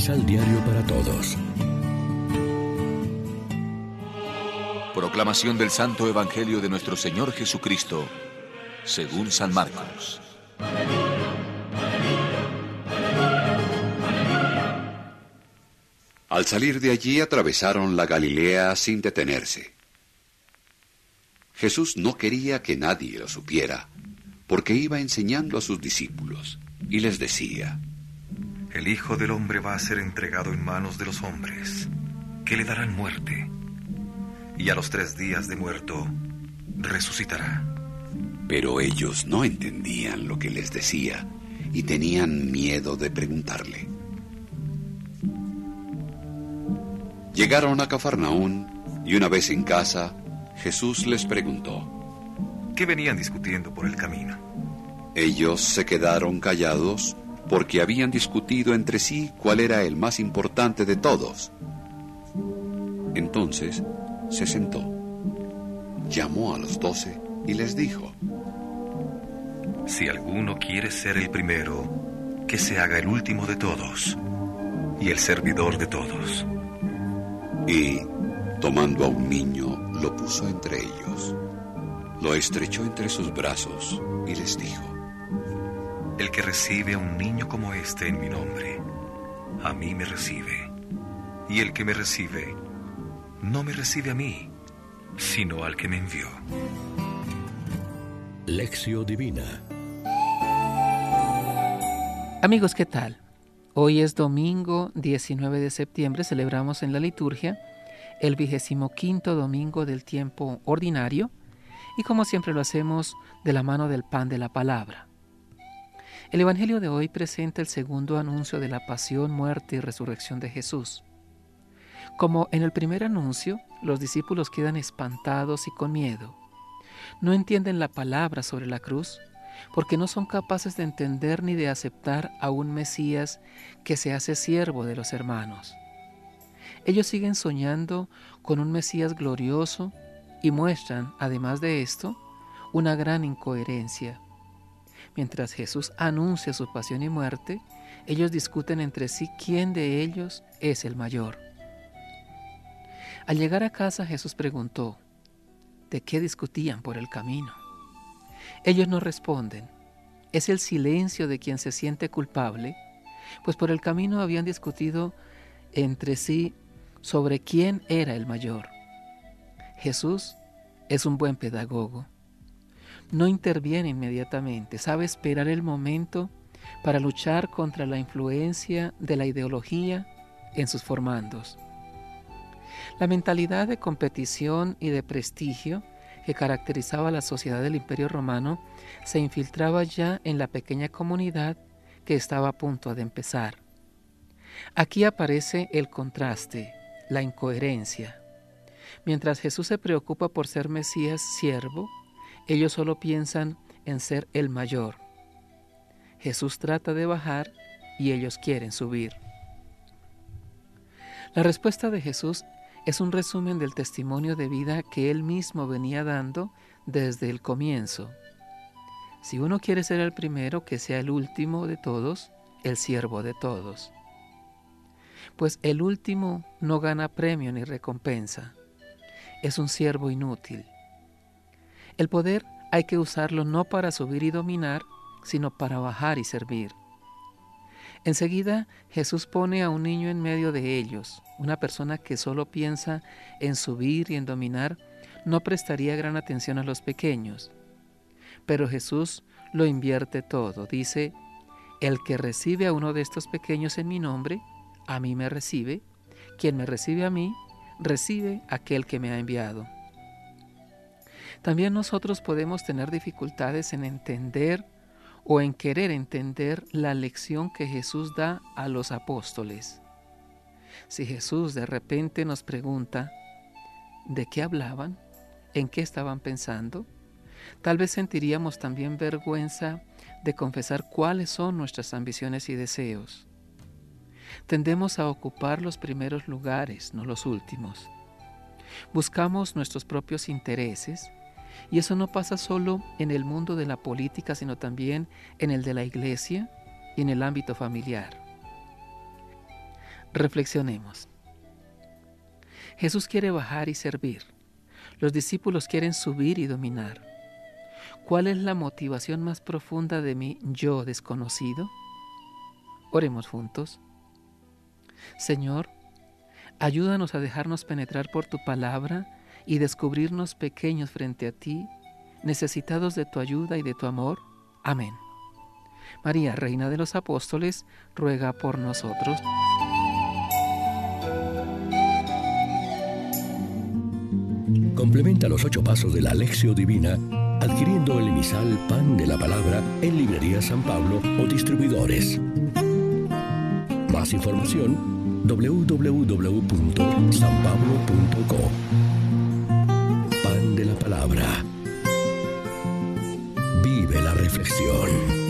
Misal Diario para Todos. Proclamación del Santo Evangelio de nuestro Señor Jesucristo, según San Marcos. Al salir de allí atravesaron la Galilea sin detenerse. Jesús no quería que nadie lo supiera, porque iba enseñando a sus discípulos, y les decía, El Hijo del Hombre va a ser entregado en manos de los hombres, que le darán muerte, y a los tres días de muerto resucitará. Pero ellos no entendían lo que les decía, y tenían miedo de preguntarle. Llegaron a Cafarnaún y una vez en casa, Jesús les preguntó, ¿Qué venían discutiendo por el camino? Ellos se quedaron callados porque habían discutido entre sí cuál era el más importante de todos. Entonces se sentó, llamó a los doce y les dijo, Si alguno quiere ser el primero, que se haga el último de todos y el servidor de todos. Y, tomando a un niño, lo puso entre ellos. Lo estrechó entre sus brazos y les dijo, El que recibe a un niño como este en mi nombre, a mí me recibe. Y el que me recibe, no me recibe a mí, sino al que me envió. Lección Divina Amigos, ¿qué tal? Hoy es domingo 19 de septiembre, celebramos en la liturgia el vigésimo quinto domingo del tiempo ordinario y como siempre lo hacemos de la mano del pan de la palabra. El Evangelio de hoy presenta el segundo anuncio de la pasión, muerte y resurrección de Jesús. Como en el primer anuncio, los discípulos quedan espantados y con miedo. No entienden la palabra sobre la cruz porque no son capaces de entender ni de aceptar a un Mesías que se hace siervo de los hermanos. Ellos siguen soñando con un Mesías glorioso y muestran, además de esto, una gran incoherencia. Mientras Jesús anuncia su pasión y muerte, ellos discuten entre sí quién de ellos es el mayor. Al llegar a casa Jesús preguntó, ¿de qué discutían por el camino? Ellos no responden. Es el silencio de quien se siente culpable, pues por el camino habían discutido entre sí sobre quién era el mayor. Jesús es un buen pedagogo. No interviene inmediatamente, sabe esperar el momento para luchar contra la influencia de la ideología en sus formandos. La mentalidad de competición y de prestigio que caracterizaba la sociedad del Imperio Romano se infiltraba ya en la pequeña comunidad que estaba a punto de empezar. Aquí aparece el contraste, la incoherencia. Mientras Jesús se preocupa por ser Mesías siervo, ellos solo piensan en ser el mayor. Jesús trata de bajar y ellos quieren subir. La respuesta de Jesús es un resumen del testimonio de vida que él mismo venía dando desde el comienzo. Si uno quiere ser el primero, que sea el último de todos, el siervo de todos. Pues el último no gana premio ni recompensa. Es un siervo inútil. El poder hay que usarlo no para subir y dominar, sino para bajar y servir. Enseguida Jesús pone a un niño en medio de ellos, una persona que solo piensa en subir y en dominar, no prestaría gran atención a los pequeños. Pero Jesús lo invierte todo. Dice, el que recibe a uno de estos pequeños en mi nombre, a mí me recibe. Quien me recibe a mí, recibe aquel que me ha enviado. También nosotros podemos tener dificultades en entender o en querer entender la lección que Jesús da a los apóstoles. Si Jesús de repente nos pregunta, ¿de qué hablaban? ¿En qué estaban pensando? Tal vez sentiríamos también vergüenza de confesar cuáles son nuestras ambiciones y deseos. Tendemos a ocupar los primeros lugares, no los últimos. Buscamos nuestros propios intereses y eso no pasa solo en el mundo de la política, sino también en el de la iglesia y en el ámbito familiar. Reflexionemos. Jesús quiere bajar y servir. Los discípulos quieren subir y dominar. ¿Cuál es la motivación más profunda de mi yo desconocido? Oremos juntos. Señor, ayúdanos a dejarnos penetrar por tu palabra y descubrirnos pequeños frente a ti, necesitados de tu ayuda y de tu amor. Amén. María, Reina de los Apóstoles, ruega por nosotros. Complementa los ocho pasos de la Alexio Divina adquiriendo el emisal Pan de la Palabra en Librería San Pablo o distribuidores. Más información www.sanpablo.co de la Palabra. Vive la reflexión.